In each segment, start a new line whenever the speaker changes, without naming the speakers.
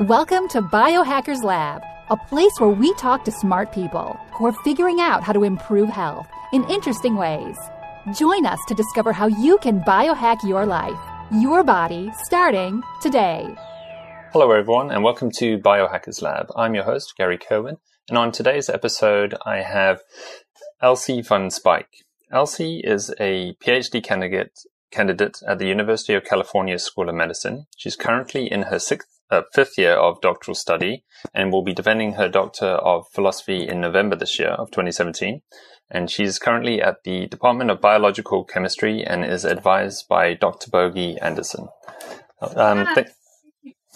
Welcome to Biohackers Lab, a place where we talk to smart people who are figuring out how to improve health in interesting ways. Join us to discover how you can biohack your life, your body, starting today.
Hello, everyone, and welcome to Biohackers Lab. I'm your host, Gary Cohen, and on today's episode, I have Elsie van Spyk. Elsie is a PhD candidate candidate at the University of California School of Medicine. She's currently in her sixth fifth year of doctoral study and will be defending her Doctor of Philosophy in November this year of 2017. And she's currently at the Department of Biological Chemistry and is advised by Dr. Bogi Andersen. Um, th-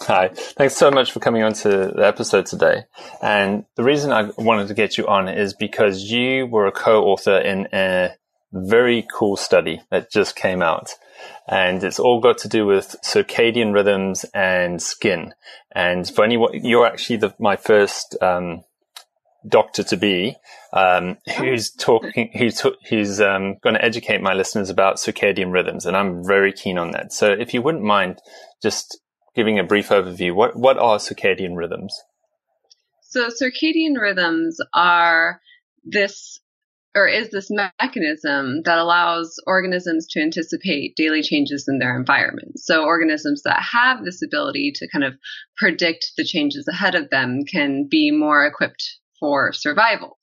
Hi, thanks so much for coming on to the episode today. And the reason I wanted to get you on is because you were a co-author in a very cool study that just came out and it's all got to do with circadian rhythms and skin. And for anyone, you're actually the, my first um, doctor to be um, who's talking, who's who's um, going to educate my listeners about circadian rhythms, and I'm very keen on that. So, if you wouldn't mind just giving a brief overview, what what are circadian rhythms?
So, circadian rhythms are this or is this mechanism that allows organisms to anticipate daily changes in their environment. So organisms that have this ability to kind of predict the changes ahead of them can be more equipped for survival.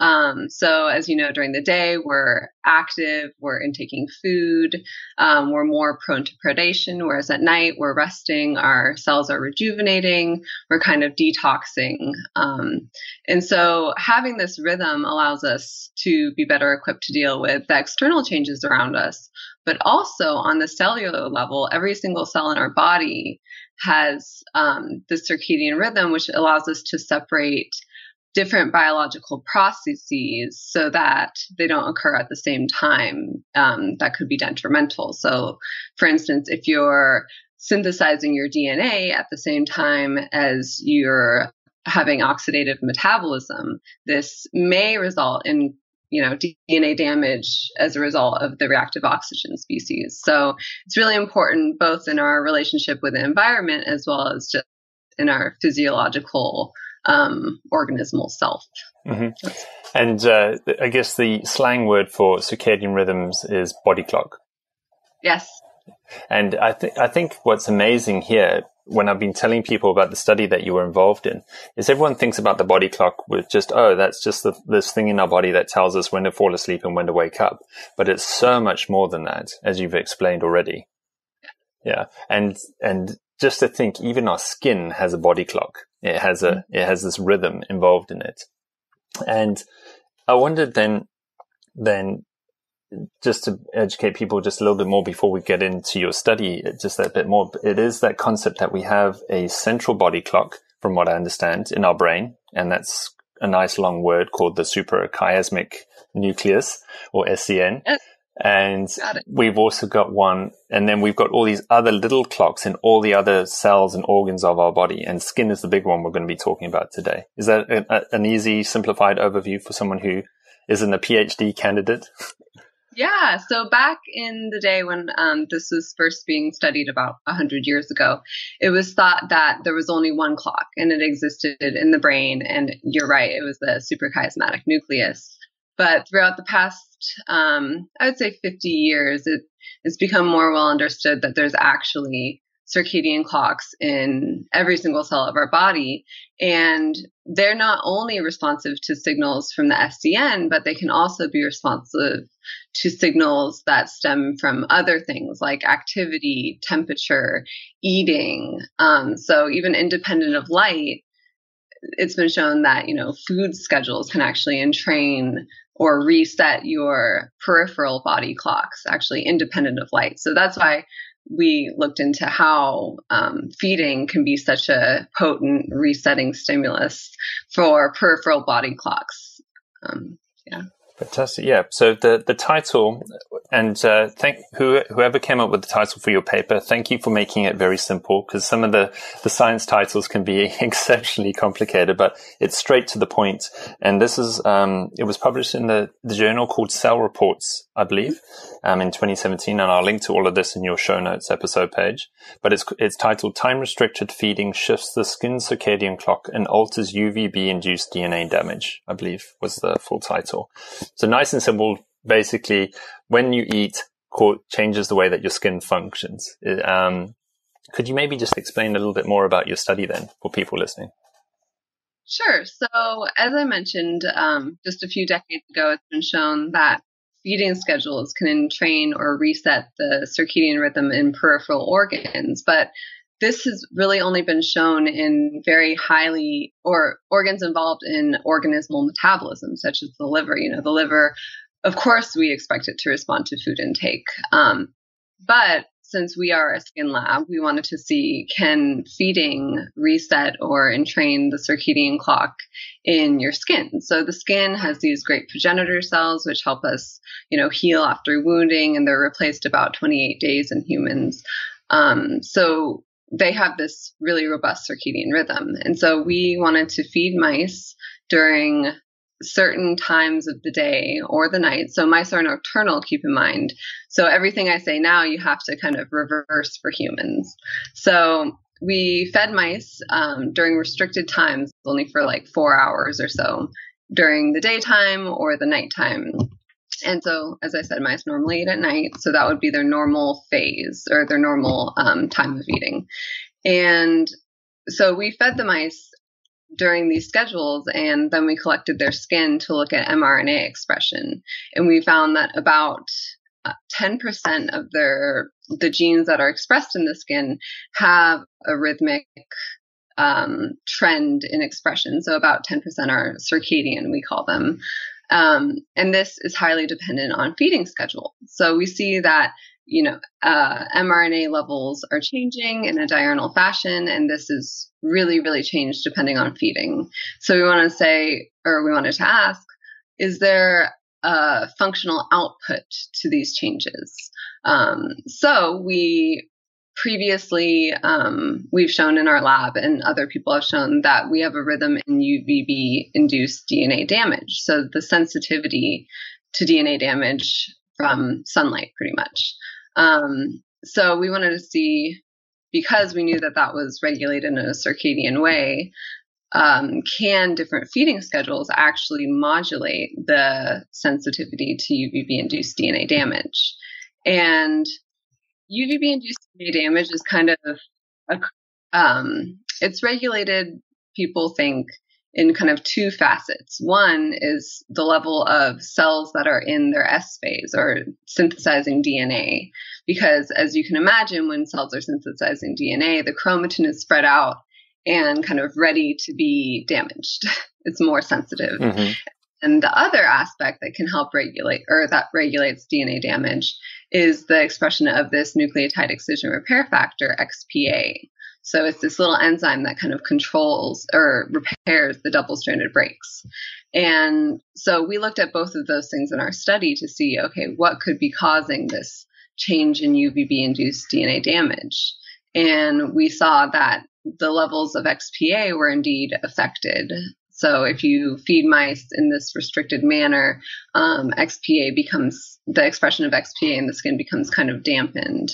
Um, so, as you know, during the day, we're active, we're intaking food, um, we're more prone to predation, whereas at night, we're resting, our cells are rejuvenating, we're kind of detoxing. Um, and so, having this rhythm allows us to be better equipped to deal with the external changes around us. But also on the cellular level, every single cell in our body has um, the circadian rhythm, which allows us to separate different biological processes so that they don't occur at the same time um, that could be detrimental. So, for instance, if you're synthesizing your DNA at the same time as you're having oxidative metabolism, this may result in you know DNA damage as a result of the reactive oxygen species. So it's really important both in our relationship with the environment as well as just in our physiological um, organismal self.
Mm-hmm. And uh, I guess the slang word for circadian rhythms is body clock.
Yes.
And I think I think what's amazing here, when I've been telling people about the study that you were involved in, is everyone thinks about the body clock with just oh, that's just the, this thing in our body that tells us when to fall asleep and when to wake up. But it's so much more than that, as you've explained already. Yeah, and and just to think, even our skin has a body clock. It has a, mm-hmm. it has this rhythm involved in it. And I wondered then, then just to educate people just a little bit more before we get into your study, just a bit more, it is that concept that we have a central body clock, from what I understand, in our brain. And that's a nice long word called the suprachiasmatic nucleus or SCN. And we've also got one, and then we've got all these other little clocks in all the other cells and organs of our body. And skin is the big one we're going to be talking about today. Is that a, a, an easy, simplified overview for someone who isn't a PhD candidate?
Yeah. So back in the day when um, this was first being studied about 100 years ago, it was thought that there was only one clock and it existed in the brain. And you're right, it was the suprachiasmatic nucleus. But throughout the past, um, I would say 50 years, it, it's become more well understood that there's actually circadian clocks in every single cell of our body. And they're not only responsive to signals from the SCN, but they can also be responsive to signals that stem from other things like activity, temperature, eating. Um, so even independent of light, it's been shown that, you know, food schedules can actually entrain or reset your peripheral body clocks, actually independent of light. So that's why we looked into how um, feeding can be such a potent resetting stimulus for peripheral body clocks. Um, yeah.
Fantastic. Yeah. So the, the title and uh, thank who, whoever came up with the title for your paper. Thank you for making it very simple because some of the, the science titles can be exceptionally complicated, but it's straight to the point. And this is, um, it was published in the, the journal called Cell Reports, I believe, um, in 2017. And I'll link to all of this in your show notes episode page, but it's, it's titled time restricted feeding shifts the skin circadian clock and alters UVB induced DNA damage, I believe was the full title. So nice and simple. Basically, when you eat, changes the way that your skin functions. Um, could you maybe just explain a little bit more about your study then for people listening?
Sure. So, as I mentioned, um, just a few decades ago, it's been shown that feeding schedules can entrain or reset the circadian rhythm in peripheral organs. But this has really only been shown in very highly or organs involved in organismal metabolism, such as the liver. You know, the liver, of course, we expect it to respond to food intake. Um, but since we are a skin lab, we wanted to see can feeding reset or entrain the circadian clock in your skin. So the skin has these great progenitor cells which help us, you know, heal after wounding, and they're replaced about 28 days in humans. Um, so they have this really robust circadian rhythm. And so we wanted to feed mice during certain times of the day or the night. So mice are nocturnal, keep in mind. So everything I say now, you have to kind of reverse for humans. So we fed mice um, during restricted times, only for like four hours or so during the daytime or the nighttime. And so, as I said, mice normally eat at night. So that would be their normal phase or their normal um, time of eating. And so we fed the mice during these schedules and then we collected their skin to look at mRNA expression. And we found that about 10% uh, of their the genes that are expressed in the skin have a rhythmic um, trend in expression. So about 10% are circadian, we call them. Um, and this is highly dependent on feeding schedule. So we see that, you know, uh, mRNA levels are changing in a diurnal fashion, and this is really, really changed depending on feeding. So we want to say, or we wanted to ask, is there a functional output to these changes? Um, so we previously um, we've shown in our lab and other people have shown that we have a rhythm in UVB induced DNA damage. So the sensitivity to DNA damage from sunlight, pretty much. Um, so we wanted to see, because we knew that that was regulated in a circadian way, um, can different feeding schedules actually modulate the sensitivity to UVB induced DNA damage? And UVB induced DNA damage is kind of a, um, it's regulated. People think in kind of two facets. One is the level of cells that are in their S phase or synthesizing DNA, because as you can imagine, when cells are synthesizing DNA, the chromatin is spread out and kind of ready to be damaged. it's more sensitive. Mm-hmm. And the other aspect that can help regulate or that regulates DNA damage is the expression of this nucleotide excision repair factor, XPA. So it's this little enzyme that kind of controls or repairs the double stranded breaks. And so we looked at both of those things in our study to see okay, what could be causing this change in UVB induced DNA damage? And we saw that the levels of XPA were indeed affected. So if you feed mice in this restricted manner, um, XPA becomes the expression of XPA in the skin becomes kind of dampened.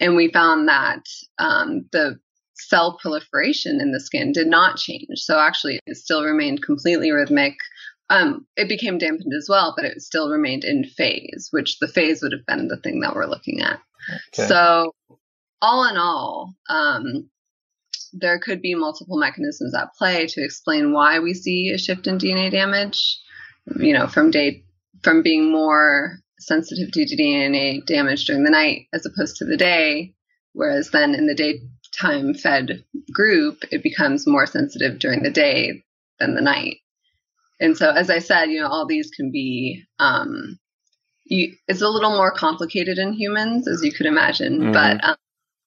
And we found that um, the cell proliferation in the skin did not change. So actually, it still remained completely rhythmic. Um, it became dampened as well, but it still remained in phase, which the phase would have been the thing that we're looking at. Okay. So, all in all, um, there could be multiple mechanisms at play to explain why we see a shift in DNA damage. You know, from day from being more sensitive to DNA damage during the night as opposed to the day, whereas then in the daytime fed group, it becomes more sensitive during the day than the night. And so, as I said, you know, all these can be. Um, you, it's a little more complicated in humans, as you could imagine, mm-hmm. but um,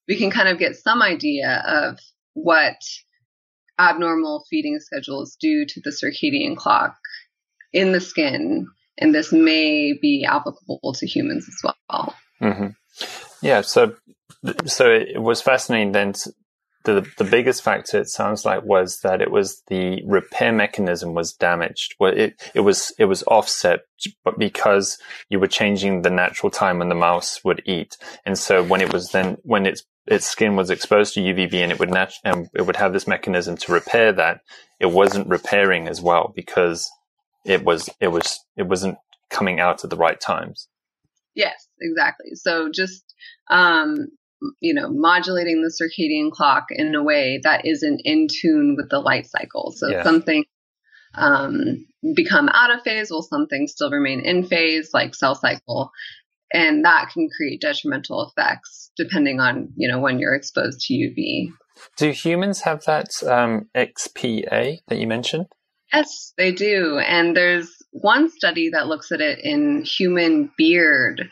we can kind of get some idea of what abnormal feeding schedules do to the circadian clock in the skin and this may be applicable to humans as well.
Mm-hmm. Yeah, so so it was fascinating. Then the the biggest factor it sounds like was that it was the repair mechanism was damaged. Well, it it was it was offset, but because you were changing the natural time when the mouse would eat, and so when it was then when its its skin was exposed to UVB and it would nat- and it would have this mechanism to repair that, it wasn't repairing as well because it was it was it wasn't coming out at the right times.
Yes, exactly. So just um, you know, modulating the circadian clock in a way that isn't in tune with the light cycle. So yeah. something um, become out of phase while some things still remain in phase, like cell cycle. And that can create detrimental effects depending on, you know, when you're exposed to UV.
Do humans have that um, XPA that you mentioned?
Yes, they do. And there's one study that looks at it in human beard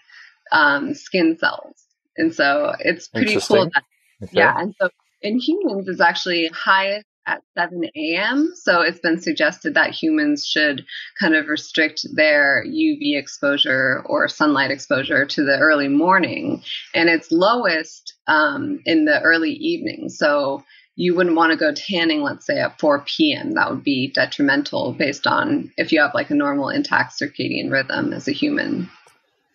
um, skin cells. And so it's pretty cool. That, okay. Yeah. And so in humans, it's actually highest at 7 a.m. So it's been suggested that humans should kind of restrict their UV exposure or sunlight exposure to the early morning. And it's lowest um, in the early evening. So you wouldn't want to go tanning, let's say at 4 p.m. That would be detrimental based on if you have like a normal intact circadian rhythm as a human.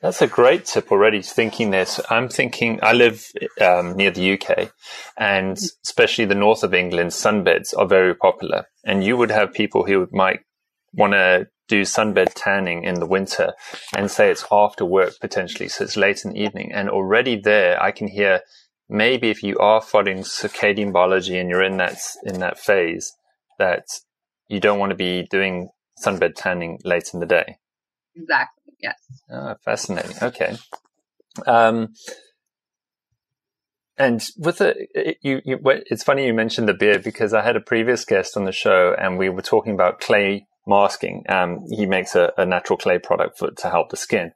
That's a great tip already. Thinking this, I'm thinking I live um, near the UK, and especially the north of England, sunbeds are very popular. And you would have people who might want to do sunbed tanning in the winter, and say it's after work potentially, so it's late in the evening. And already there, I can hear maybe if you are following circadian biology and you're in that in that phase, that you don't want to be doing sunbed tanning late in the day.
Exactly. Yes.
Oh, fascinating. Okay. Um, and with the, you, you, it's funny you mentioned the beard because I had a previous guest on the show and we were talking about clay masking. Um, he makes a, a, natural clay product for, to help the skin.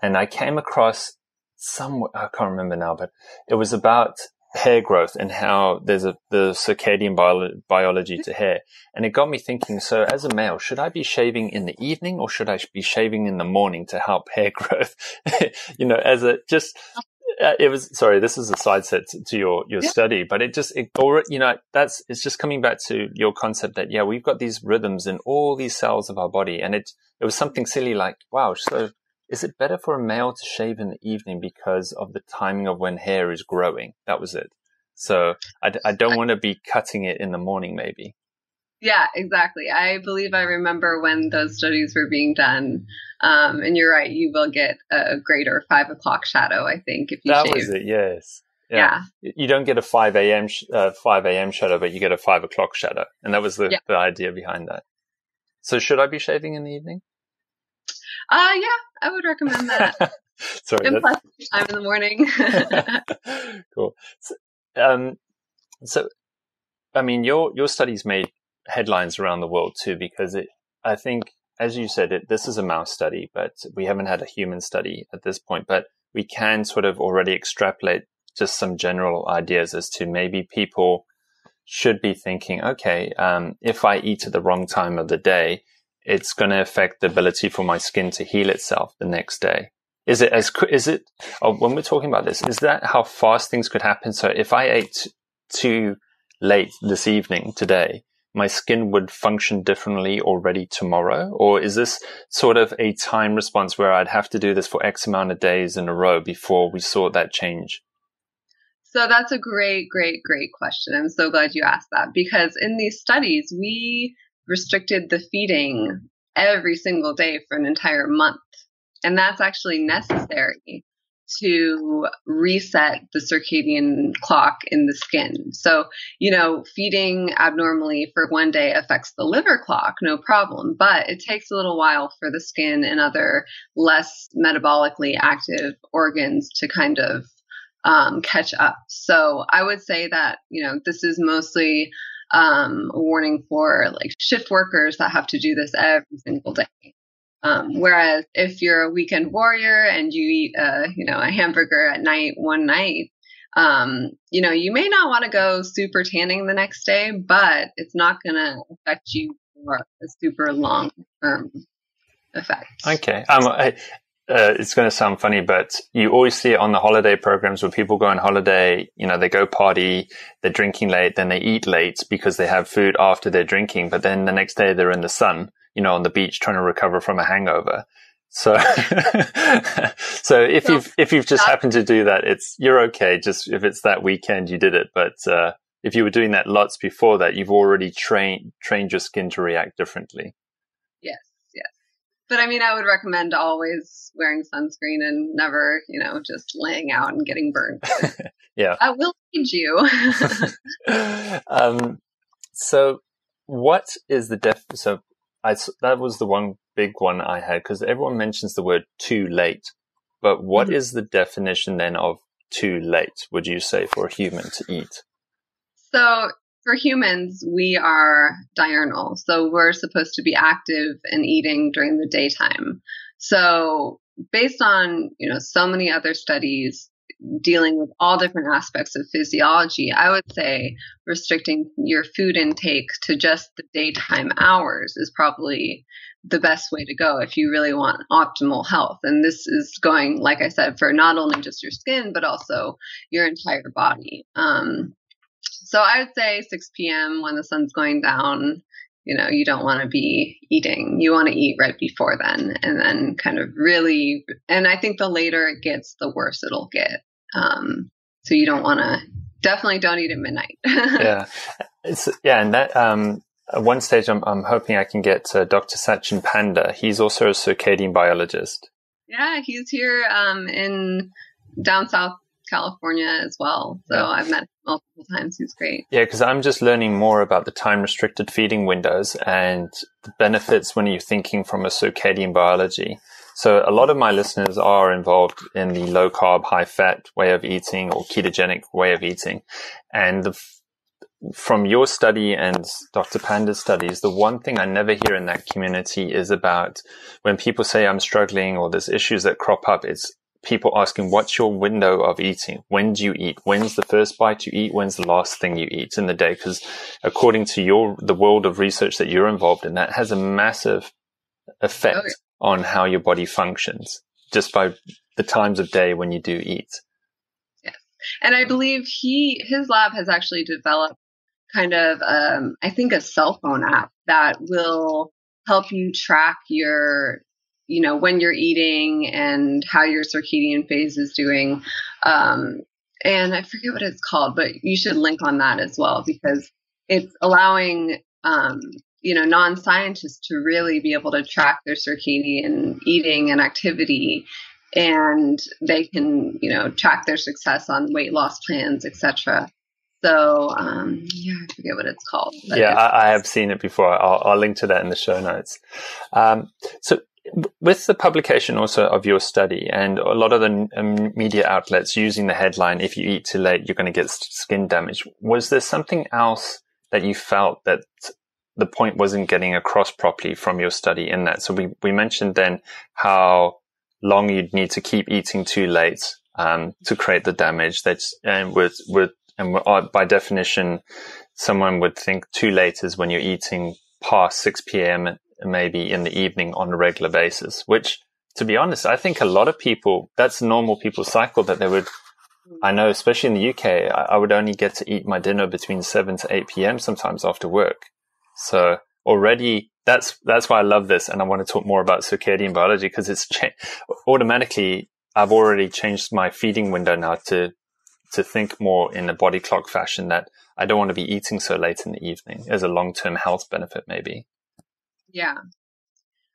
And I came across some, I can't remember now, but it was about hair growth and how there's a the circadian bio- biology to hair and it got me thinking so as a male should i be shaving in the evening or should i be shaving in the morning to help hair growth you know as a just uh, it was sorry this is a side set to, to your your yeah. study but it just it or you know that's it's just coming back to your concept that yeah we've got these rhythms in all these cells of our body and it it was something silly like wow so is it better for a male to shave in the evening because of the timing of when hair is growing? That was it. So I, I don't want to be cutting it in the morning, maybe.
Yeah, exactly. I believe I remember when those studies were being done. Um, and you're right, you will get a greater five o'clock shadow, I think, if you
that
shave.
was it, yes. Yeah. yeah. You don't get a 5 a.m. Sh- uh, 5 a.m. shadow, but you get a 5 o'clock shadow. And that was the, yeah. the idea behind that. So should I be shaving in the evening?
Uh, yeah, I would recommend that.
Sorry,
and plus time in the morning.
cool. So, um, so, I mean, your your studies made headlines around the world too, because it. I think, as you said, it this is a mouse study, but we haven't had a human study at this point. But we can sort of already extrapolate just some general ideas as to maybe people should be thinking, okay, um, if I eat at the wrong time of the day, it's going to affect the ability for my skin to heal itself the next day. Is it as is it oh, when we're talking about this? Is that how fast things could happen? So if I ate too late this evening today, my skin would function differently already tomorrow, or is this sort of a time response where I'd have to do this for X amount of days in a row before we saw that change?
So that's a great, great, great question. I'm so glad you asked that because in these studies, we restricted the feeding every single day for an entire month. And that's actually necessary to reset the circadian clock in the skin. So, you know, feeding abnormally for one day affects the liver clock, no problem, but it takes a little while for the skin and other less metabolically active organs to kind of um, catch up. So I would say that, you know, this is mostly um, a warning for like shift workers that have to do this every single day. Um, whereas if you're a weekend warrior and you eat a, you know, a hamburger at night one night, um, you know, you may not want to go super tanning the next day, but it's not going to affect you for a super long term. effect.
Okay. Um, uh, it's going to sound funny, but you always see it on the holiday programs where people go on holiday, you know, they go party, they're drinking late, then they eat late because they have food after they're drinking, but then the next day they're in the sun, you know, on the beach trying to recover from a hangover. So, so if you've, if you've just happened to do that, it's, you're okay. Just if it's that weekend you did it. But, uh, if you were doing that lots before that, you've already trained, trained your skin to react differently.
But I mean, I would recommend always wearing sunscreen and never, you know, just laying out and getting burned.
yeah.
I will feed you.
um, so what is the def, so I, that was the one big one I had because everyone mentions the word too late. But what mm-hmm. is the definition then of too late, would you say, for a human to eat?
So, for humans, we are diurnal. So, we're supposed to be active and eating during the daytime. So, based on, you know, so many other studies, dealing with all different aspects of physiology, I would say restricting your food intake to just the daytime hours is probably the best way to go if you really want optimal health. And this is going, like I said, for not only just your skin, but also your entire body. Um, so I would say 6 p.m. when the sun's going down, you know, you don't want to be eating. You want to eat right before then and then kind of really, and I think the later it gets, the worse it'll get. Um, so you don't want to, definitely don't eat at midnight.
yeah. It's, yeah. And that, um, at one stage, I'm, I'm hoping I can get uh, Dr. Sachin Panda. He's also a circadian biologist.
Yeah, he's here um, in down south California as well. So yeah. I've met him multiple times. He's great.
Yeah, because I'm just learning more about the time restricted feeding windows and the benefits when you're thinking from a circadian biology. So a lot of my listeners are involved in the low carb, high fat way of eating or ketogenic way of eating. And the, from your study and Dr. Panda's studies, the one thing I never hear in that community is about when people say I'm struggling or there's issues that crop up, it's people asking, what's your window of eating? When do you eat? When's the first bite you eat? When's the last thing you eat in the day? Because according to your, the world of research that you're involved in, that has a massive effect. Oh, on how your body functions just by the times of day when you do eat.
Yes. And I believe he, his lab has actually developed kind of, um, I think a cell phone app that will help you track your, you know, when you're eating and how your circadian phase is doing. Um, and I forget what it's called, but you should link on that as well because it's allowing um, you know, non-scientists to really be able to track their circadian eating and activity and they can, you know, track their success on weight loss plans, etc. So, um, yeah, I forget what it's called.
Yeah, I, I, have seen it before. I'll, I'll, link to that in the show notes. Um, so, with the publication also of your study and a lot of the um, media outlets using the headline, if you eat too late, you're going to get skin damage. Was there something else that you felt that the point wasn't getting across properly from your study in that. So we, we mentioned then how long you'd need to keep eating too late um, to create the damage. That's and with with and uh, by definition, someone would think too late is when you're eating past 6 p.m. maybe in the evening on a regular basis. Which, to be honest, I think a lot of people that's normal people's cycle that they would. I know, especially in the UK, I, I would only get to eat my dinner between 7 to 8 p.m. sometimes after work. So already that's that's why I love this, and I want to talk more about circadian biology because it's cha- automatically. I've already changed my feeding window now to to think more in a body clock fashion that I don't want to be eating so late in the evening as a long term health benefit, maybe.
Yeah.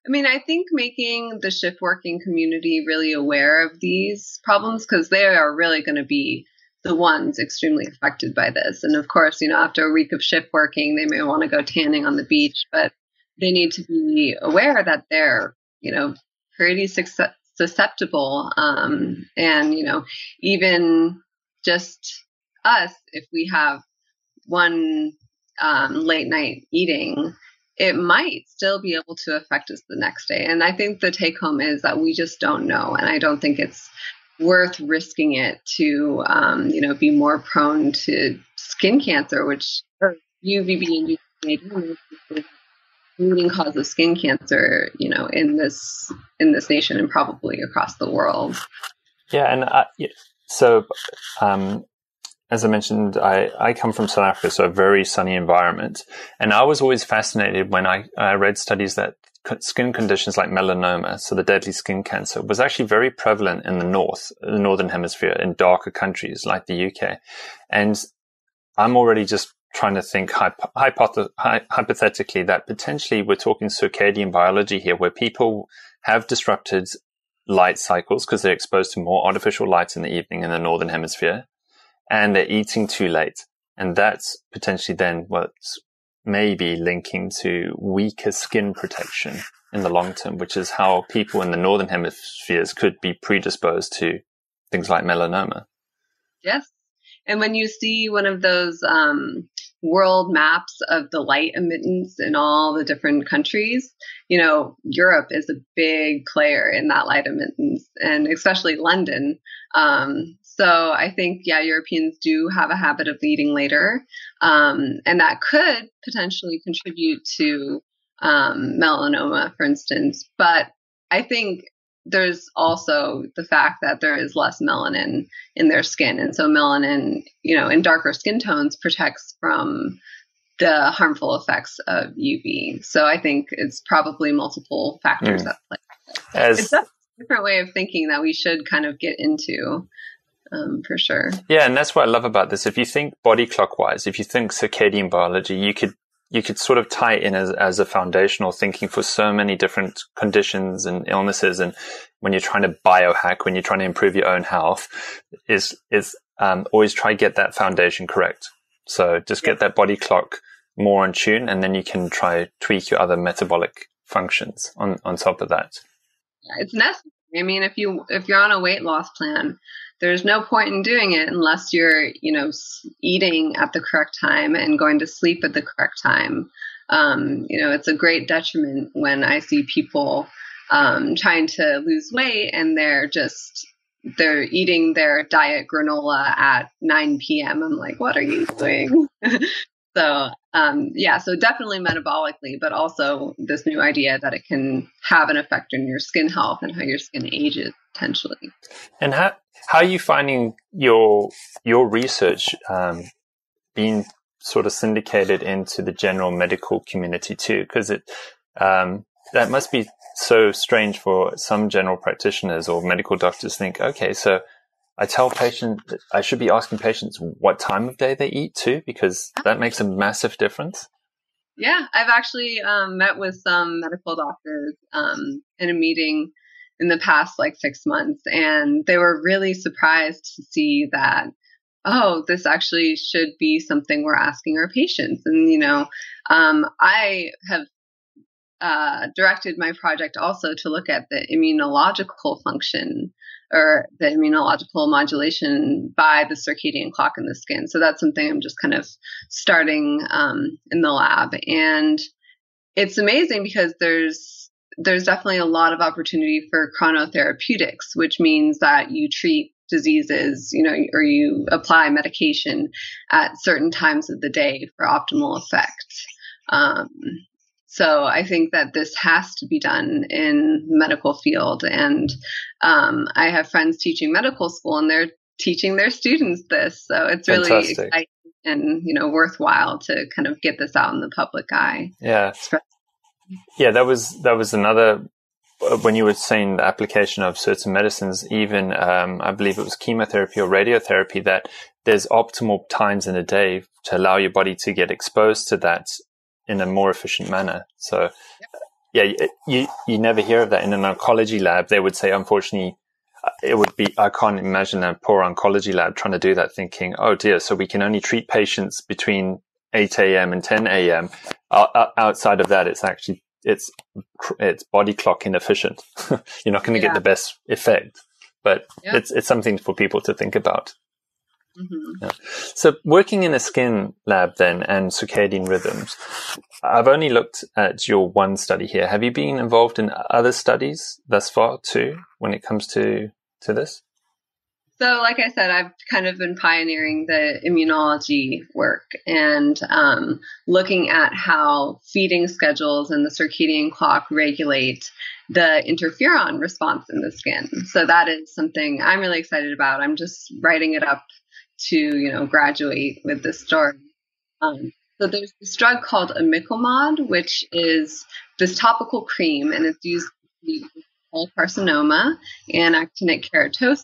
I mean, I think making the shift working community really aware of these problems because they are really going to be the ones extremely affected by this. And of course, you know, after a week of shift working, they may want to go tanning on the beach, but they need to be aware that they're, you know, pretty susceptible. Um, and, you know, even just us, if we have one um, late night eating, it might still be able to affect us the next day. And I think the take home is that we just don't know. And I don't think it's worth risking it to, um, you know, be more prone to skin cancer, which UVB and UVB leading cause of skin cancer, you know, in this in this nation and probably across the world.
Yeah, and I, so um, as I mentioned, I, I come from South Africa, so a very sunny environment. And I was always fascinated when I, I read studies that skin conditions like melanoma, so the deadly skin cancer, was actually very prevalent in the north, the northern hemisphere, in darker countries like the UK. And I'm already just trying to think hypo- hypothetically that potentially we're talking circadian biology here, where people have disrupted light cycles because they're exposed to more artificial light in the evening in the northern hemisphere, and they're eating too late, and that's potentially then what's maybe linking to weaker skin protection in the long term, which is how people in the northern hemispheres could be predisposed to things like melanoma.
Yes. And when you see one of those um, world maps of the light emittance in all the different countries, you know, Europe is a big player in that light emittance, and especially London. Um, so I think, yeah, Europeans do have a habit of eating later, um, and that could potentially contribute to um, melanoma, for instance. But I think there's also the fact that there is less melanin in their skin, and so melanin, you know, in darker skin tones protects from the harmful effects of UV. So I think it's probably multiple factors mm. at play. As, it's a different way of thinking that we should kind of get into um, for sure.
Yeah, and that's what I love about this. If you think body clockwise, if you think circadian biology, you could you could sort of tie it in as, as a foundational thinking for so many different conditions and illnesses. And when you're trying to biohack, when you're trying to improve your own health, is is um, always try get that foundation correct. So just get that body clock more in tune, and then you can try tweak your other metabolic functions on on top of that.
It's necessary. I mean, if you if you're on a weight loss plan, there's no point in doing it unless you're, you know, eating at the correct time and going to sleep at the correct time. Um, you know, it's a great detriment when I see people um, trying to lose weight and they're just they're eating their diet granola at 9 p.m. I'm like, what are you doing? so um, yeah, so definitely metabolically, but also this new idea that it can have an effect on your skin health and how your skin ages potentially.
And how how are you finding your your research um, being sort of syndicated into the general medical community too? Because it um, that must be so strange for some general practitioners or medical doctors. Think, okay, so I tell patients I should be asking patients what time of day they eat too, because that makes a massive difference.
Yeah, I've actually um, met with some medical doctors um, in a meeting in the past like six months. And they were really surprised to see that, oh, this actually should be something we're asking our patients. And, you know, um, I have uh, directed my project also to look at the immunological function or the immunological modulation by the circadian clock in the skin. So that's something I'm just kind of starting um, in the lab. And it's amazing because there's there's definitely a lot of opportunity for chronotherapeutics, which means that you treat diseases, you know, or you apply medication at certain times of the day for optimal effect. Um, so I think that this has to be done in medical field. And um, I have friends teaching medical school and they're teaching their students this. So it's really Fantastic. exciting and, you know, worthwhile to kind of get this out in the public eye.
Yeah. Yeah, that was that was another uh, when you were saying the application of certain medicines, even um, I believe it was chemotherapy or radiotherapy, that there's optimal times in a day to allow your body to get exposed to that in a more efficient manner. So, yeah, you you never hear of that in an oncology lab. They would say, unfortunately, uh, it would be I can't imagine a poor oncology lab trying to do that, thinking, oh dear, so we can only treat patients between 8 a.m. and 10 a.m. outside of that, it's actually it's it's body clock inefficient. You're not going to yeah. get the best effect, but yep. it's it's something for people to think about. Mm-hmm. Yeah. So, working in a skin lab then and circadian rhythms, I've only looked at your one study here. Have you been involved in other studies thus far too, when it comes to to this?
So, like I said, I've kind of been pioneering the immunology work and um, looking at how feeding schedules and the circadian clock regulate the interferon response in the skin. So, that is something I'm really excited about. I'm just writing it up to, you know, graduate with this story. Um, so, there's this drug called imiquimod, which is this topical cream, and it's used to treat carcinoma and actinic keratoses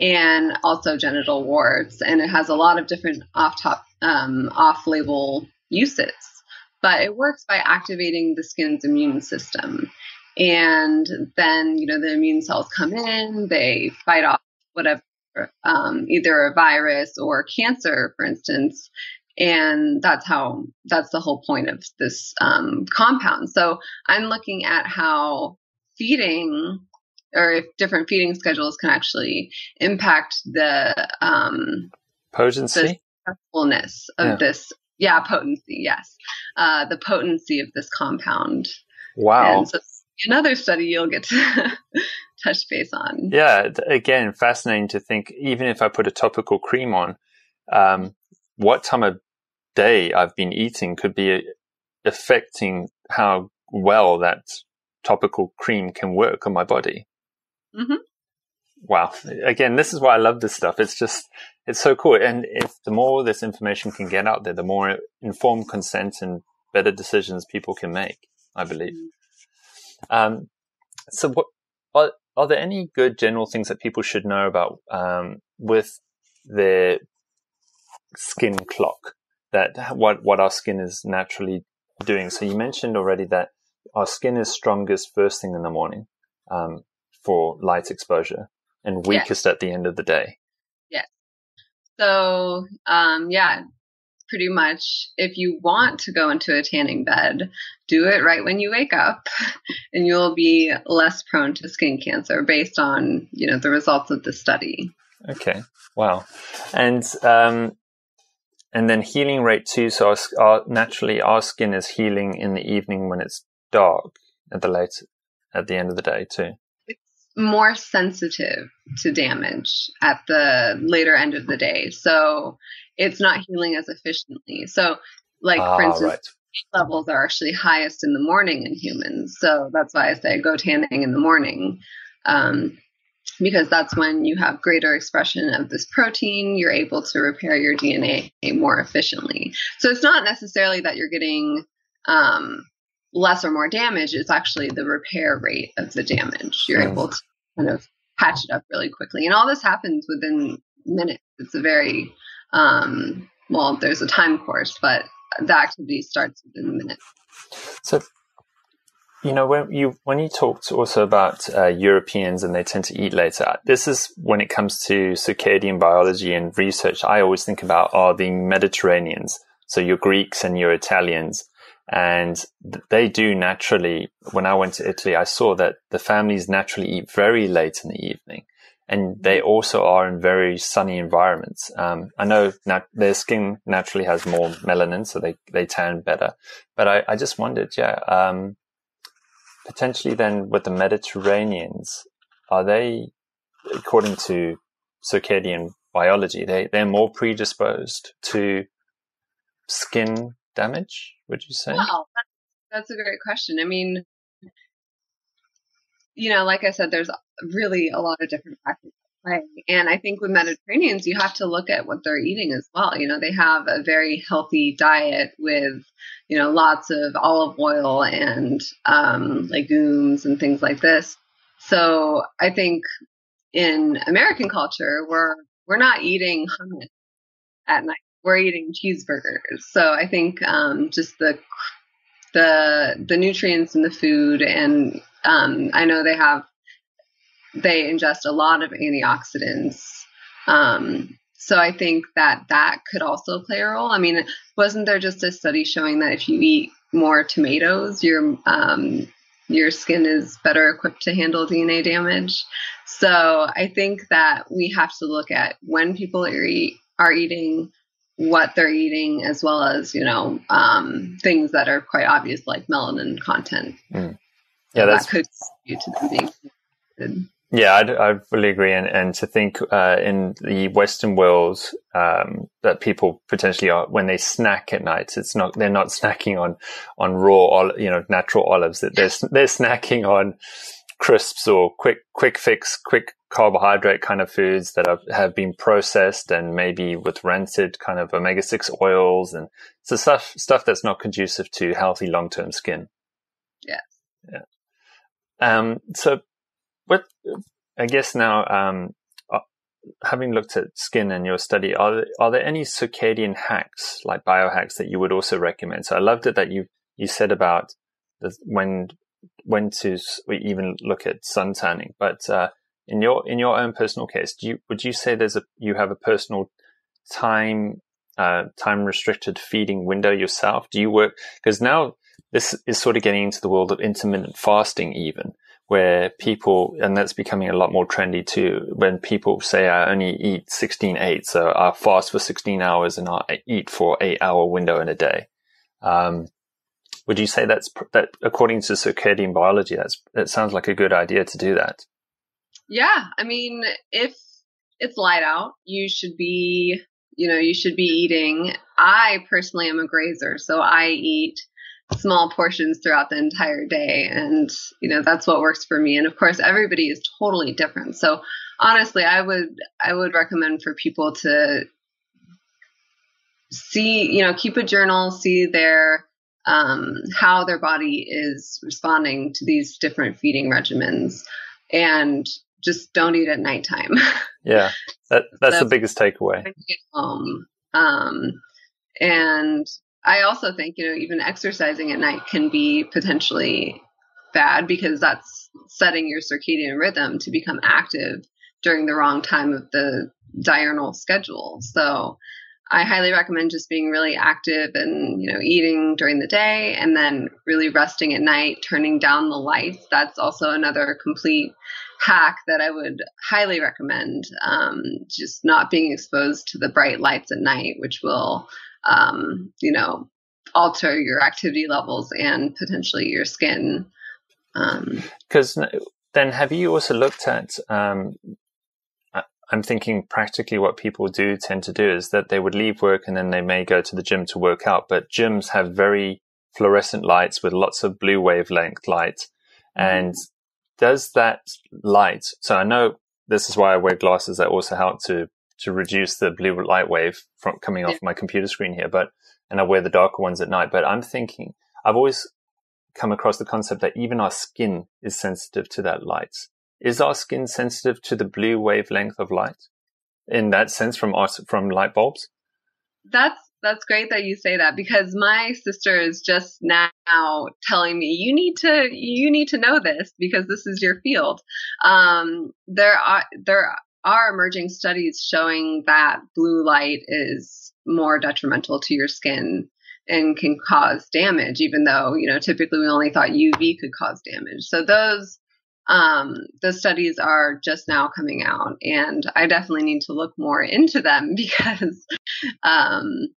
and also genital warts. And it has a lot of different off top, um, off label uses. But it works by activating the skin's immune system. And then, you know, the immune cells come in, they fight off whatever, um, either a virus or cancer, for instance. And that's how, that's the whole point of this um, compound. So I'm looking at how feeding or if different feeding schedules can actually impact the um,
potency,
the successfulness of yeah. this. Yeah, potency. Yes, uh, the potency of this compound.
Wow.
And so another study you'll get to touch base on.
Yeah, again, fascinating to think. Even if I put a topical cream on, um, what time of day I've been eating could be affecting how well that topical cream can work on my body.
Mm-hmm.
Wow. Again, this is why I love this stuff. It's just, it's so cool. And if the more this information can get out there, the more informed consent and better decisions people can make, I believe. Mm-hmm. Um, so what, are, there any good general things that people should know about, um, with their skin clock that what, what our skin is naturally doing? So you mentioned already that our skin is strongest first thing in the morning. Um, for light exposure and weakest at the end of the day.
Yes. So, um, yeah, pretty much if you want to go into a tanning bed, do it right when you wake up and you'll be less prone to skin cancer based on, you know, the results of the study.
Okay. Wow. And, um, and then healing rate too. So our, our, naturally our skin is healing in the evening when it's dark at the late, at the end of the day too It's
more sensitive to damage at the later end of the day. So it's not healing as efficiently. So, like, for ah, instance, right. levels are actually highest in the morning in humans. So that's why I say go tanning in the morning. Um, because that's when you have greater expression of this protein, you're able to repair your DNA more efficiently. So it's not necessarily that you're getting um, less or more damage, it's actually the repair rate of the damage. You're mm. able to kind of patch it up really quickly. And all this happens within minutes. It's a very, um, well, there's a time course, but the activity starts within minute.
So, you know, when you when you talked also about uh, Europeans and they tend to eat later, this is when it comes to circadian biology and research. I always think about are the Mediterraneans, so your Greeks and your Italians, and they do naturally, when I went to Italy, I saw that the families naturally eat very late in the evening. And they also are in very sunny environments. Um, I know nat- their skin naturally has more melanin, so they, they tan better. But I, I just wondered, yeah, um, potentially then with the Mediterraneans, are they, according to circadian biology, they, they're more predisposed to skin damage? Would you say?
Wow, that's a great question. I mean, you know, like I said, there's really a lot of different factors play. And I think with Mediterraneans, you have to look at what they're eating as well. You know, they have a very healthy diet with, you know, lots of olive oil and um, legumes and things like this. So I think in American culture, we're we're not eating hummus at night we're eating cheeseburgers. So I think um, just the the the nutrients in the food, and um, I know they have they ingest a lot of antioxidants. Um, so I think that that could also play a role. I mean, wasn't there just a study showing that if you eat more tomatoes, your um, your skin is better equipped to handle DNA damage? So I think that we have to look at when people are, eat, are eating what they're eating as well as you know um, things that are quite obvious like melanin content
mm. Yeah so
that could contribute to them being
Yeah, I, I fully agree. And, and to think uh, in the Western world um, that people potentially are when they snack at night, it's not they're not snacking on on raw, you know, natural olives. That they're they're snacking on crisps or quick quick fix, quick carbohydrate kind of foods that have, have been processed and maybe with rancid kind of omega six oils and so stuff stuff that's not conducive to healthy long term skin.
Yes.
Yeah. Um. So what I guess now, um, uh, having looked at skin in your study, are there, are there any circadian hacks like biohacks that you would also recommend? So I loved it that you you said about the, when when to even look at sun tanning, but uh, in your in your own personal case, do you would you say there's a you have a personal time uh, time restricted feeding window yourself? Do you work because now this is sort of getting into the world of intermittent fasting even where people, and that's becoming a lot more trendy too, when people say I only eat 16 8, so I fast for 16 hours and I eat for eight hour window in a day. Um, would you say that's that according to circadian biology, that's that sounds like a good idea to do that?
Yeah, I mean, if it's light out, you should be, you know, you should be eating. I personally am a grazer, so I eat small portions throughout the entire day. And you know that's what works for me. And of course everybody is totally different. So honestly i would i would recommend for people to see you know keep a journal see their um, how their body is responding to these different feeding regimens and just don't eat at nighttime.
Yeah that, that's, that's the biggest takeaway.
um, and I also think, you know, even exercising at night can be potentially bad because that's setting your circadian rhythm to become active during the wrong time of the diurnal schedule. So I highly recommend just being really active and, you know, eating during the day and then really resting at night, turning down the lights. That's also another complete hack that I would highly recommend. Um, just not being exposed to the bright lights at night, which will um, you know, alter your activity levels and potentially your skin.
Because um, then, have you also looked at? Um, I'm thinking practically what people do tend to do is that they would leave work and then they may go to the gym to work out. But gyms have very fluorescent lights with lots of blue wavelength light. Mm-hmm. And does that light, so I know this is why I wear glasses that also help to to reduce the blue light wave from coming off yeah. my computer screen here, but and I wear the darker ones at night. But I'm thinking I've always come across the concept that even our skin is sensitive to that light. Is our skin sensitive to the blue wavelength of light in that sense from from light bulbs?
That's that's great that you say that because my sister is just now telling me you need to you need to know this because this is your field. Um, there are there are emerging studies showing that blue light is more detrimental to your skin and can cause damage, even though, you know, typically we only thought UV could cause damage. So those um, those studies are just now coming out, and I definitely need to look more into them because um,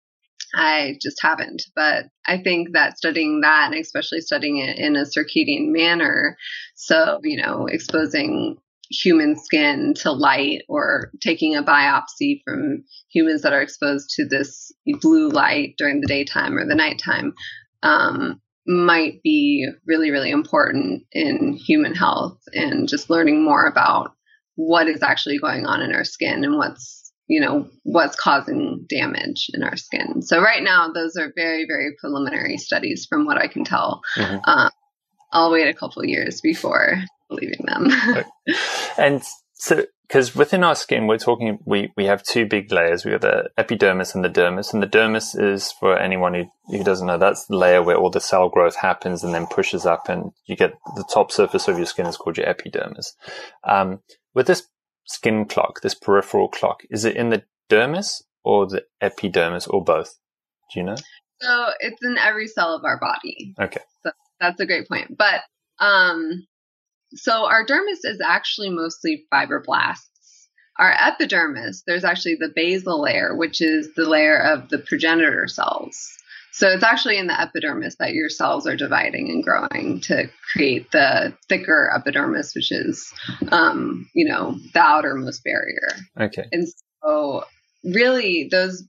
I just haven't. But I think that studying that, and especially studying it in a circadian manner, so you know, exposing human skin to light or taking a biopsy from humans that are exposed to this blue light during the daytime or the nighttime um, might be really, really important in human health and just learning more about what is actually going on in our skin and what's you know what's causing damage in our skin so right now those are very very preliminary studies from what i can tell mm-hmm. uh, i'll wait a couple years before believing them.
and so, because within our skin, we're talking, we, we have two big layers. We have the epidermis and the dermis. And the dermis is, for anyone who, who doesn't know, that's the layer where all the cell growth happens and then pushes up and you get the top surface of your skin is called your epidermis. Um, with this skin clock, this peripheral clock, is it in the dermis or the epidermis or both? Do you know?
So it's in every cell of our body.
Okay.
So that's a great point. But um, so our dermis is actually mostly fibroblasts. Our epidermis, there's actually the basal layer, which is the layer of the progenitor cells. So it's actually in the epidermis that your cells are dividing and growing to create the thicker epidermis, which is, um, you know, the outermost barrier.
Okay.
And so, really, those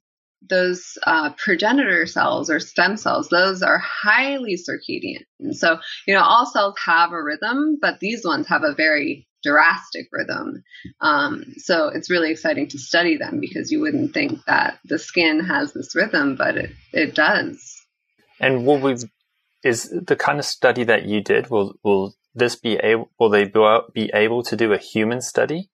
those uh, progenitor cells or stem cells, those are highly circadian. So, you know, all cells have a rhythm, but these ones have a very drastic rhythm. Um, so it's really exciting to study them because you wouldn't think that the skin has this rhythm, but it, it does.
And will we, is the kind of study that you did, will, will this be able, will they be able to do a human study?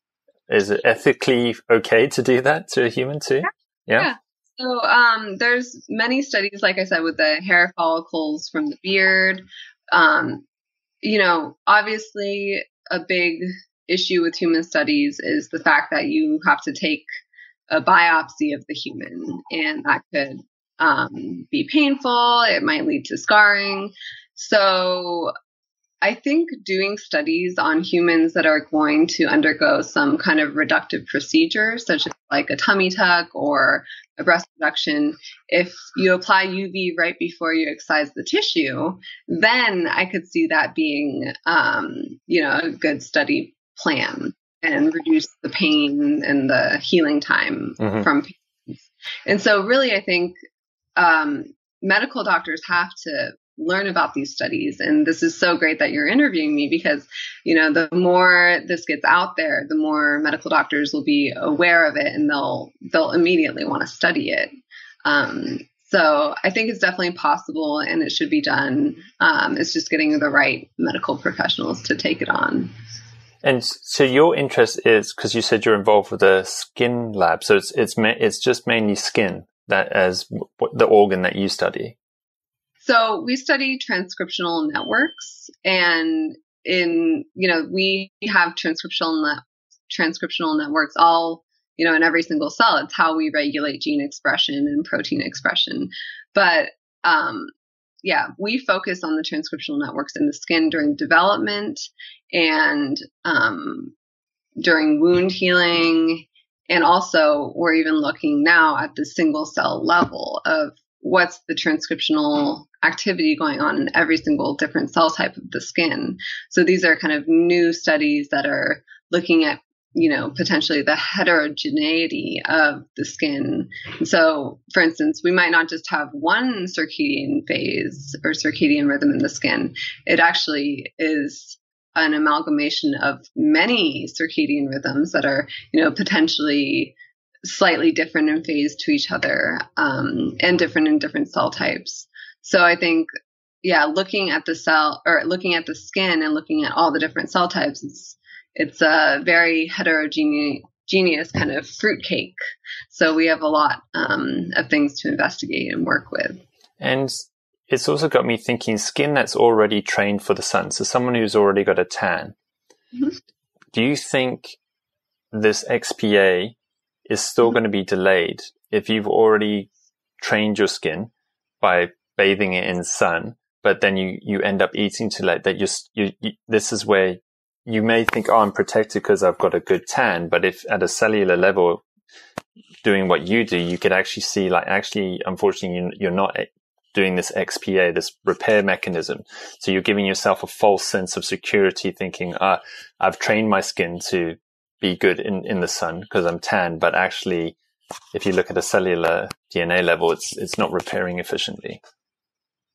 Is it ethically okay to do that to a human too?
Yeah. yeah. So um, there's many studies, like I said, with the hair follicles from the beard. Um, you know, obviously, a big issue with human studies is the fact that you have to take a biopsy of the human, and that could um, be painful. It might lead to scarring. So I think doing studies on humans that are going to undergo some kind of reductive procedure, such as like a tummy tuck or a breast reduction, if you apply UV right before you excise the tissue, then I could see that being, um, you know, a good study plan and reduce the pain and the healing time mm-hmm. from patients. And so, really, I think um, medical doctors have to learn about these studies. And this is so great that you're interviewing me because you know the more this gets out there the more medical doctors will be aware of it and they'll they'll immediately want to study it. Um, so i think it's definitely possible and it should be done. Um, it's just getting the right medical professionals to take it on.
And so your interest is because you said you're involved with a skin lab. So it's it's it's just mainly skin that as the organ that you study
so we study transcriptional networks and in, you know, we have transcriptional net, transcriptional networks all, you know, in every single cell. It's how we regulate gene expression and protein expression. But um, yeah, we focus on the transcriptional networks in the skin during development and um, during wound healing. And also, we're even looking now at the single cell level of what's the transcriptional activity going on in every single different cell type of the skin. So these are kind of new studies that are looking at you know potentially the heterogeneity of the skin so for instance we might not just have one circadian phase or circadian rhythm in the skin it actually is an amalgamation of many circadian rhythms that are you know potentially slightly different in phase to each other um, and different in different cell types. So I think, yeah, looking at the cell or looking at the skin and looking at all the different cell types, it's it's a very heterogeneous kind of fruitcake. So we have a lot um, of things to investigate and work with.
And it's also got me thinking skin that's already trained for the sun. So someone who's already got a tan. Mm-hmm. Do you think this XPA is still mm-hmm. going to be delayed if you've already trained your skin by bathing it in sun, but then you, you end up eating too late that you, you, you this is where you may think, oh, I'm protected because I've got a good tan. But if at a cellular level, doing what you do, you could actually see like, actually, unfortunately, you're not doing this XPA, this repair mechanism. So you're giving yourself a false sense of security thinking, ah, I've trained my skin to be good in, in the sun because I'm tan, but actually, if you look at a cellular DNA level, it's it's not repairing efficiently.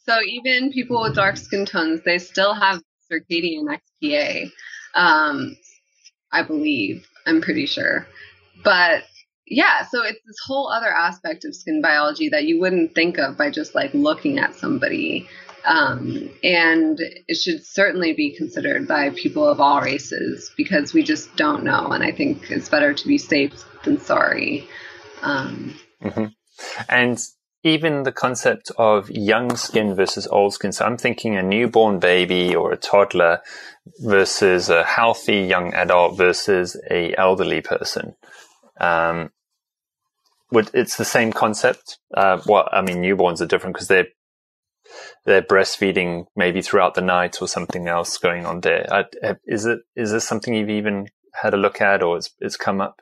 So even people with dark skin tones, they still have circadian XPA. Um, I believe. I'm pretty sure. But yeah, so it's this whole other aspect of skin biology that you wouldn't think of by just like looking at somebody. Um, and it should certainly be considered by people of all races because we just don't know. And I think it's better to be safe than sorry. Um,
mm-hmm. And even the concept of young skin versus old skin. So I'm thinking a newborn baby or a toddler versus a healthy young adult versus a elderly person. Um, would, it's the same concept. Uh, well, I mean, newborns are different because they're they're breastfeeding maybe throughout the night or something else going on there. I, is it is this something you've even had a look at or it's, it's come up?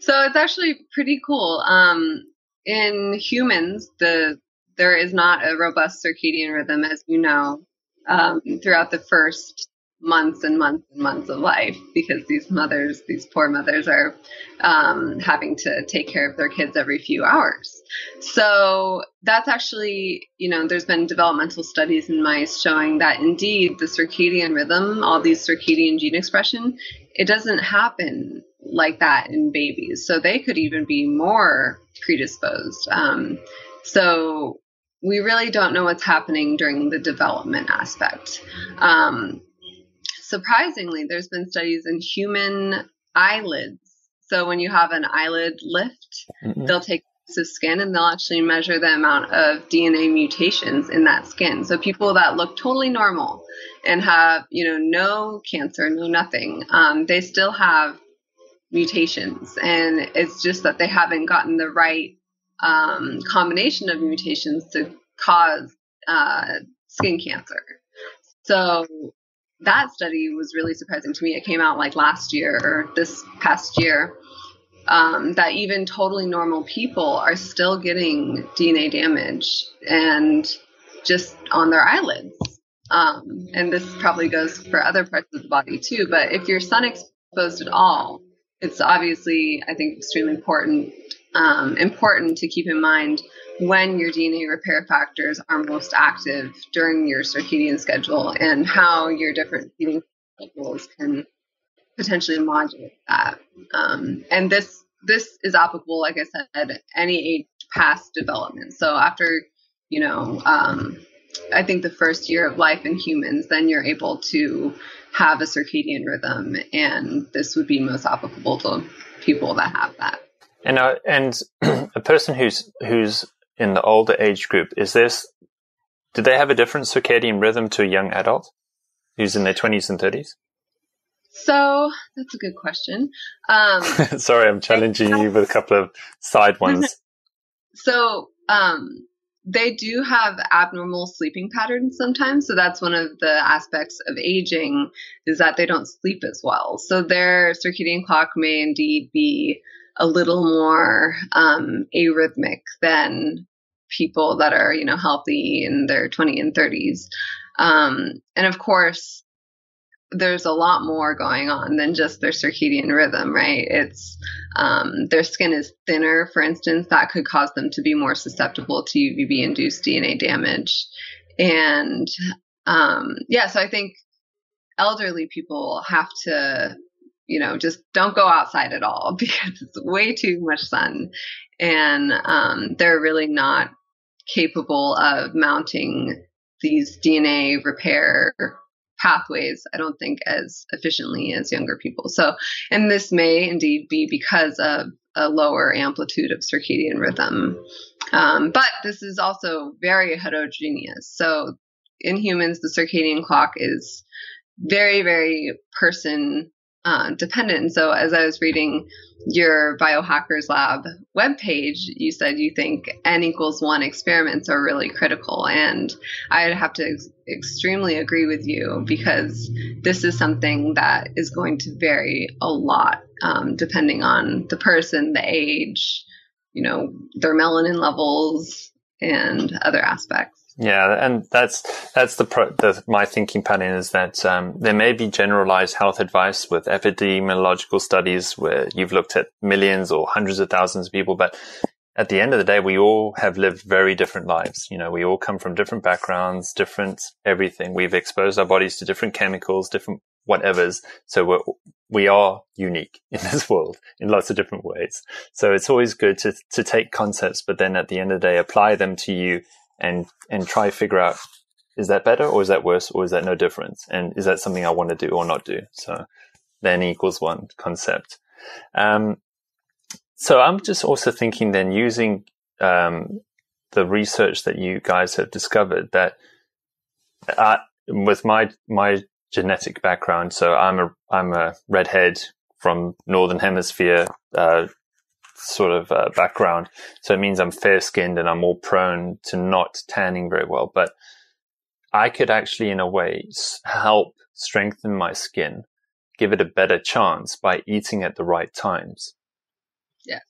So it's actually pretty cool. Um, in humans, the there is not a robust circadian rhythm, as you know, um, throughout the first months and months and months of life because these mothers, these poor mothers, are um, having to take care of their kids every few hours. So that's actually, you know, there's been developmental studies in mice showing that indeed the circadian rhythm, all these circadian gene expression, it doesn't happen like that in babies. So they could even be more predisposed. Um, so we really don't know what's happening during the development aspect. Um, surprisingly, there's been studies in human eyelids. So when you have an eyelid lift, mm-hmm. they'll take of skin and they'll actually measure the amount of DNA mutations in that skin. So people that look totally normal and have, you know, no cancer, no nothing, um, they still have mutations. And it's just that they haven't gotten the right um, combination of mutations to cause uh, skin cancer. So that study was really surprising to me. It came out like last year or this past year. Um, that even totally normal people are still getting DNA damage and just on their eyelids. Um, and this probably goes for other parts of the body too. But if you're sun exposed at all, it's obviously, I think, extremely important um, important to keep in mind when your DNA repair factors are most active during your circadian schedule and how your different feeding schedules can potentially modulate that. Um, and this this is applicable, like I said, any age past development. So after, you know, um, I think the first year of life in humans, then you're able to have a circadian rhythm, and this would be most applicable to people that have that.
And uh, and a person who's who's in the older age group is this? Do they have a different circadian rhythm to a young adult who's in their twenties and thirties?
So that's a good question. Um,
Sorry, I'm challenging you with a couple of side ones.
so um, they do have abnormal sleeping patterns sometimes. So that's one of the aspects of aging is that they don't sleep as well. So their circadian clock may indeed be a little more um, arrhythmic than people that are, you know, healthy in their 20 and 30s. Um, and of course, there's a lot more going on than just their circadian rhythm, right? It's um, their skin is thinner, for instance, that could cause them to be more susceptible to UVB induced DNA damage. And um, yeah, so I think elderly people have to you know, just don't go outside at all because it's way too much sun. And um, they're really not capable of mounting these DNA repair pathways, I don't think, as efficiently as younger people. So, and this may indeed be because of a lower amplitude of circadian rhythm. Um, but this is also very heterogeneous. So, in humans, the circadian clock is very, very person uh, dependent. And so, as I was reading your Biohackers Lab webpage, you said you think n equals one experiments are really critical. And I'd have to ex- extremely agree with you because this is something that is going to vary a lot um, depending on the person, the age, you know, their melanin levels, and other aspects.
Yeah, and that's that's the, pro, the my thinking pattern is that um, there may be generalized health advice with epidemiological studies where you've looked at millions or hundreds of thousands of people, but at the end of the day, we all have lived very different lives. You know, we all come from different backgrounds, different everything. We've exposed our bodies to different chemicals, different whatevers. So we're, we are unique in this world in lots of different ways. So it's always good to, to take concepts, but then at the end of the day, apply them to you and and try figure out is that better or is that worse or is that no difference and is that something I want to do or not do? So then equals one concept. Um, so I'm just also thinking then using um, the research that you guys have discovered that I, with my my genetic background, so I'm a I'm a redhead from northern hemisphere, uh, sort of uh, background. So it means I'm fair skinned and I'm more prone to not tanning very well. But I could actually, in a way, help strengthen my skin, give it a better chance by eating at the right times.
Yeah.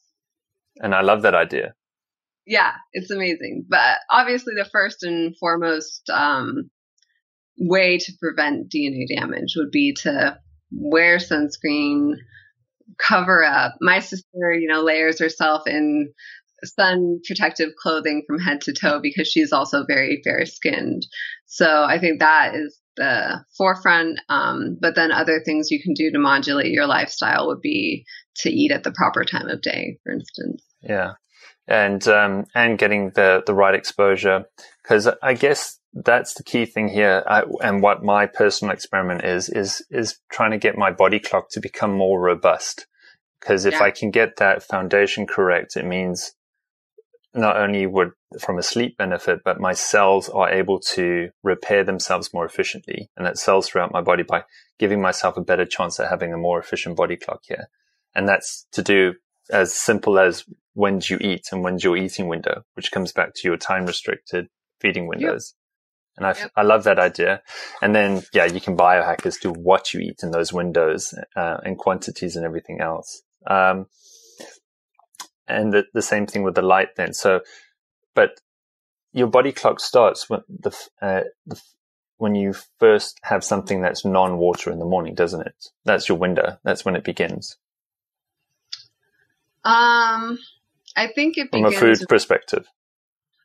And I love that idea.
Yeah, it's amazing. But obviously, the first and foremost um, way to prevent DNA damage would be to wear sunscreen, cover up. My sister, you know, layers herself in sun protective clothing from head to toe because she's also very fair skinned. So I think that is the forefront. Um, but then other things you can do to modulate your lifestyle would be to eat at the proper time of day, for instance.
Yeah. And, um, and getting the, the right exposure. Cause I guess that's the key thing here. I, and what my personal experiment is, is, is trying to get my body clock to become more robust. Cause if yeah. I can get that foundation correct, it means not only would from a sleep benefit, but my cells are able to repair themselves more efficiently. And that cells throughout my body by giving myself a better chance at having a more efficient body clock here. And that's to do as simple as when do you eat and when's your eating window, which comes back to your time restricted feeding windows. And I, yep. I love that idea. And then, yeah, you can biohack as to what you eat in those windows uh, and quantities and everything else. Um, and the, the same thing with the light then. So, but your body clock starts when the, uh, the when you first have something that's non-water in the morning, doesn't it? That's your window. That's when it begins.
Um, I think it
from a food perspective.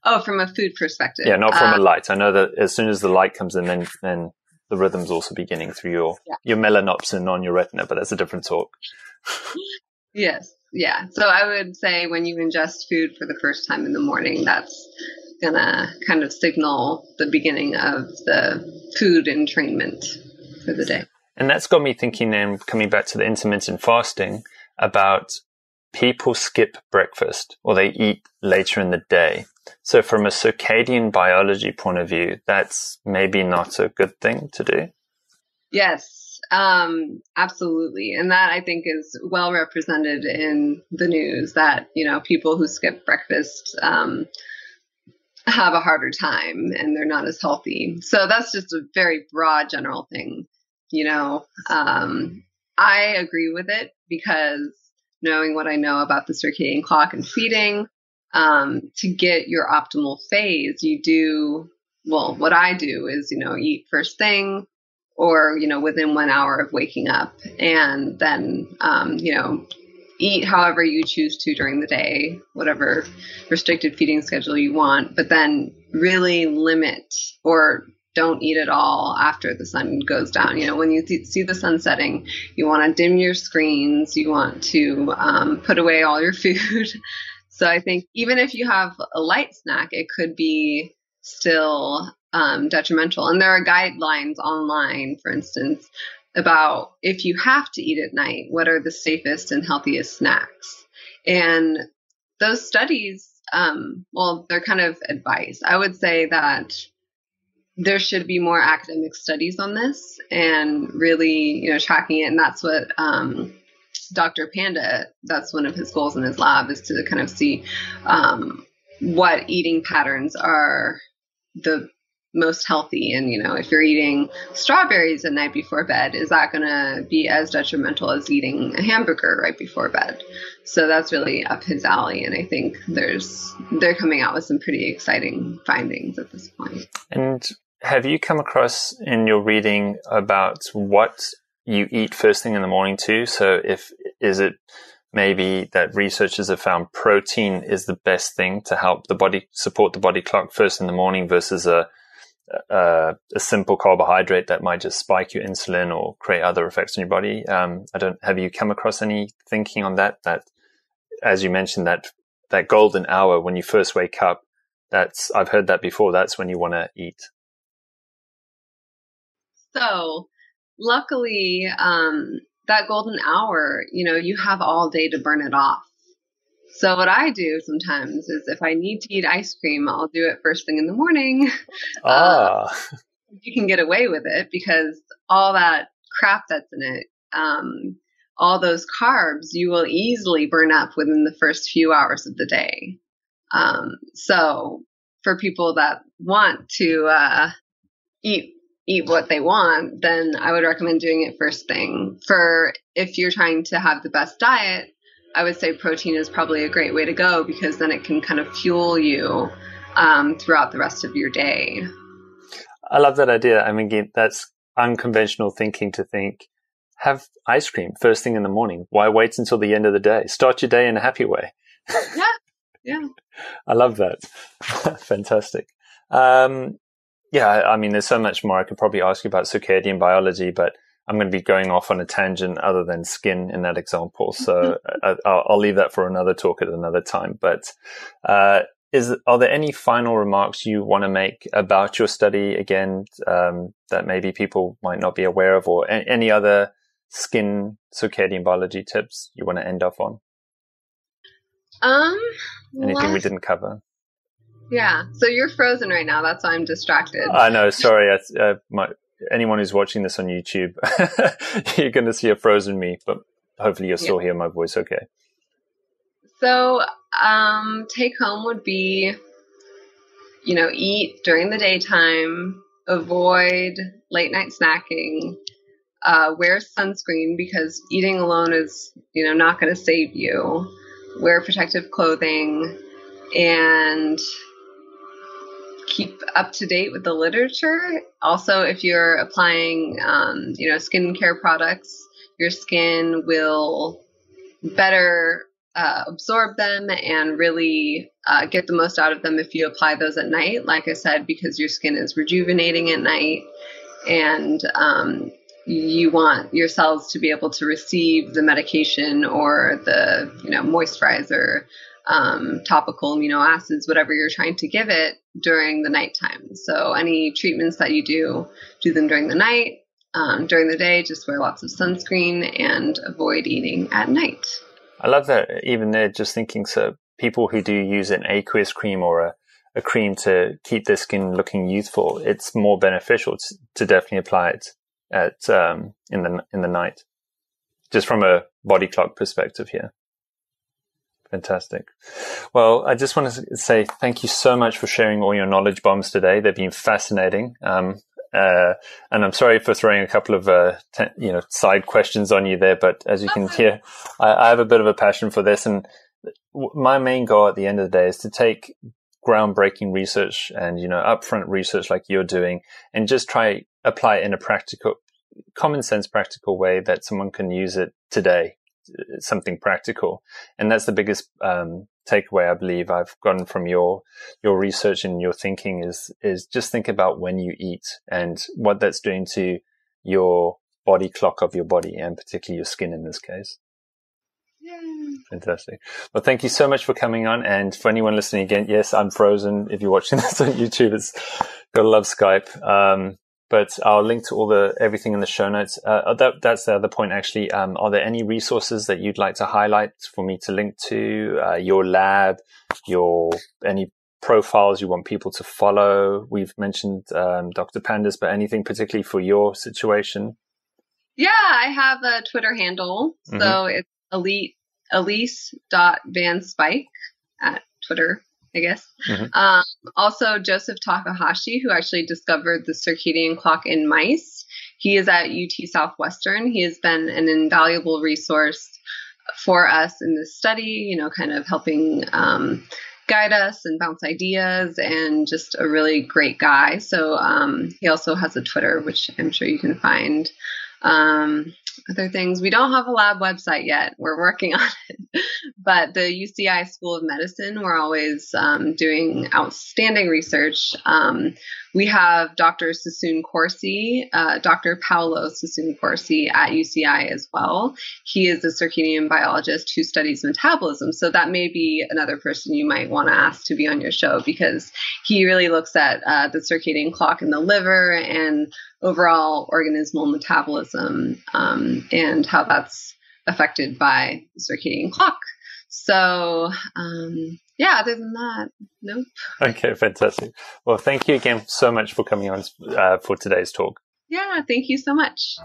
Oh, from a food perspective.
Yeah, not from uh, a light. I know that as soon as the light comes in, then then the rhythm's also beginning through your yeah. your melanopsin on your retina, but that's a different talk.
yes yeah. So I would say when you ingest food for the first time in the morning, that's gonna kind of signal the beginning of the food entrainment for the day.
And that's got me thinking then coming back to the intermittent fasting about people skip breakfast or they eat later in the day. So from a circadian biology point of view, that's maybe not a good thing to do.
Yes, um, absolutely. And that I think is well represented in the news that, you know, people who skip breakfast, um, have a harder time and they're not as healthy. So that's just a very broad general thing. You know, um, I agree with it because knowing what I know about the circadian clock and feeding, um, to get your optimal phase, you do, well, what I do is, you know, eat first thing, or you know within one hour of waking up and then um, you know eat however you choose to during the day whatever restricted feeding schedule you want but then really limit or don't eat at all after the sun goes down you know when you see the sun setting you want to dim your screens you want to um, put away all your food so i think even if you have a light snack it could be still um, detrimental. And there are guidelines online, for instance, about if you have to eat at night, what are the safest and healthiest snacks? And those studies, um, well, they're kind of advice. I would say that there should be more academic studies on this and really, you know, tracking it. And that's what um, Dr. Panda, that's one of his goals in his lab is to kind of see um, what eating patterns are the most healthy and you know if you're eating strawberries the night before bed is that going to be as detrimental as eating a hamburger right before bed so that's really up his alley and i think there's they're coming out with some pretty exciting findings at this point
and have you come across in your reading about what you eat first thing in the morning too so if is it maybe that researchers have found protein is the best thing to help the body support the body clock first in the morning versus a uh, a simple carbohydrate that might just spike your insulin or create other effects on your body. Um, I don't have you come across any thinking on that? That, as you mentioned, that that golden hour when you first wake up. That's I've heard that before. That's when you want to eat.
So, luckily, um, that golden hour, you know, you have all day to burn it off. So what I do sometimes is if I need to eat ice cream, I'll do it first thing in the morning.
Ah.
Uh, you can get away with it because all that crap that's in it, um, all those carbs, you will easily burn up within the first few hours of the day. Um, so for people that want to uh, eat eat what they want, then I would recommend doing it first thing. For if you're trying to have the best diet, I would say protein is probably a great way to go because then it can kind of fuel you um, throughout the rest of your day.
I love that idea. I mean, that's unconventional thinking to think have ice cream first thing in the morning. Why wait until the end of the day? Start your day in a happy way.
yeah. Yeah.
I love that. Fantastic. Um, yeah, I mean, there's so much more I could probably ask you about circadian biology, but I'm going to be going off on a tangent other than skin in that example. So I, will leave that for another talk at another time. But uh, is are there any final remarks you want to make about your study again um, that maybe people might not be aware of, or any other skin circadian biology tips you want to end off on?
Um,
anything last... we didn't cover?
Yeah. So you're frozen right now. That's why I'm distracted.
I know. Sorry. I, uh, my, anyone who's watching this on YouTube, you're going to see a frozen me, but hopefully you'll still yeah. hear my voice okay.
So, um, take home would be, you know, eat during the daytime, avoid late night snacking, uh, wear sunscreen because eating alone is, you know, not going to save you. Wear protective clothing and keep up to date with the literature. Also, if you're applying, um, you know, skincare products, your skin will better uh, absorb them and really uh, get the most out of them if you apply those at night. Like I said, because your skin is rejuvenating at night, and um, you want your cells to be able to receive the medication or the you know moisturizer um, topical amino acids, whatever you're trying to give it during the nighttime. So any treatments that you do, do them during the night. Um, during the day, just wear lots of sunscreen and avoid eating at night.
I love that. Even there, just thinking so people who do use an aqueous cream or a, a cream to keep their skin looking youthful, it's more beneficial to, to definitely apply it at um, in the in the night. Just from a body clock perspective here. Fantastic. Well, I just want to say thank you so much for sharing all your knowledge bombs today. They've been fascinating. Um, uh, and I'm sorry for throwing a couple of, uh, te- you know, side questions on you there, but as you can hear, I, I have a bit of a passion for this. And w- my main goal at the end of the day is to take groundbreaking research and, you know, upfront research like you're doing and just try apply it in a practical, common sense, practical way that someone can use it today something practical. And that's the biggest um, takeaway I believe I've gotten from your your research and your thinking is is just think about when you eat and what that's doing to your body clock of your body and particularly your skin in this case. Fantastic. Well, thank you so much for coming on. And for anyone listening again, yes, I'm frozen. If you're watching this on YouTube, it's gotta love Skype. Um, but I'll link to all the everything in the show notes. Uh, uh, that, that's the other point, actually. Um, are there any resources that you'd like to highlight for me to link to? Uh, your lab, your any profiles you want people to follow? We've mentioned um, Dr. Pandas, but anything particularly for your situation?
Yeah, I have a Twitter handle, mm-hmm. so it's elite elyse dot van Spyk at Twitter I guess. Mm-hmm. Um, also, Joseph Takahashi, who actually discovered the circadian clock in mice. He is at UT Southwestern. He has been an invaluable resource for us in this study, you know, kind of helping um, guide us and bounce ideas and just a really great guy. So um, he also has a Twitter, which I'm sure you can find. Um, other things. We don't have a lab website yet. We're working on it. but the UCI School of Medicine, we're always um, doing outstanding research. Um, we have Dr. Sassone-Corsi, uh, Dr. Paolo Sassone-Corsi at UCI as well. He is a circadian biologist who studies metabolism. So that may be another person you might want to ask to be on your show because he really looks at uh, the circadian clock in the liver and overall organismal metabolism um, and how that's affected by the circadian clock. So, um, yeah, other than that, nope.
Okay, fantastic. Well, thank you again so much for coming on uh, for today's talk.
Yeah, thank you so much.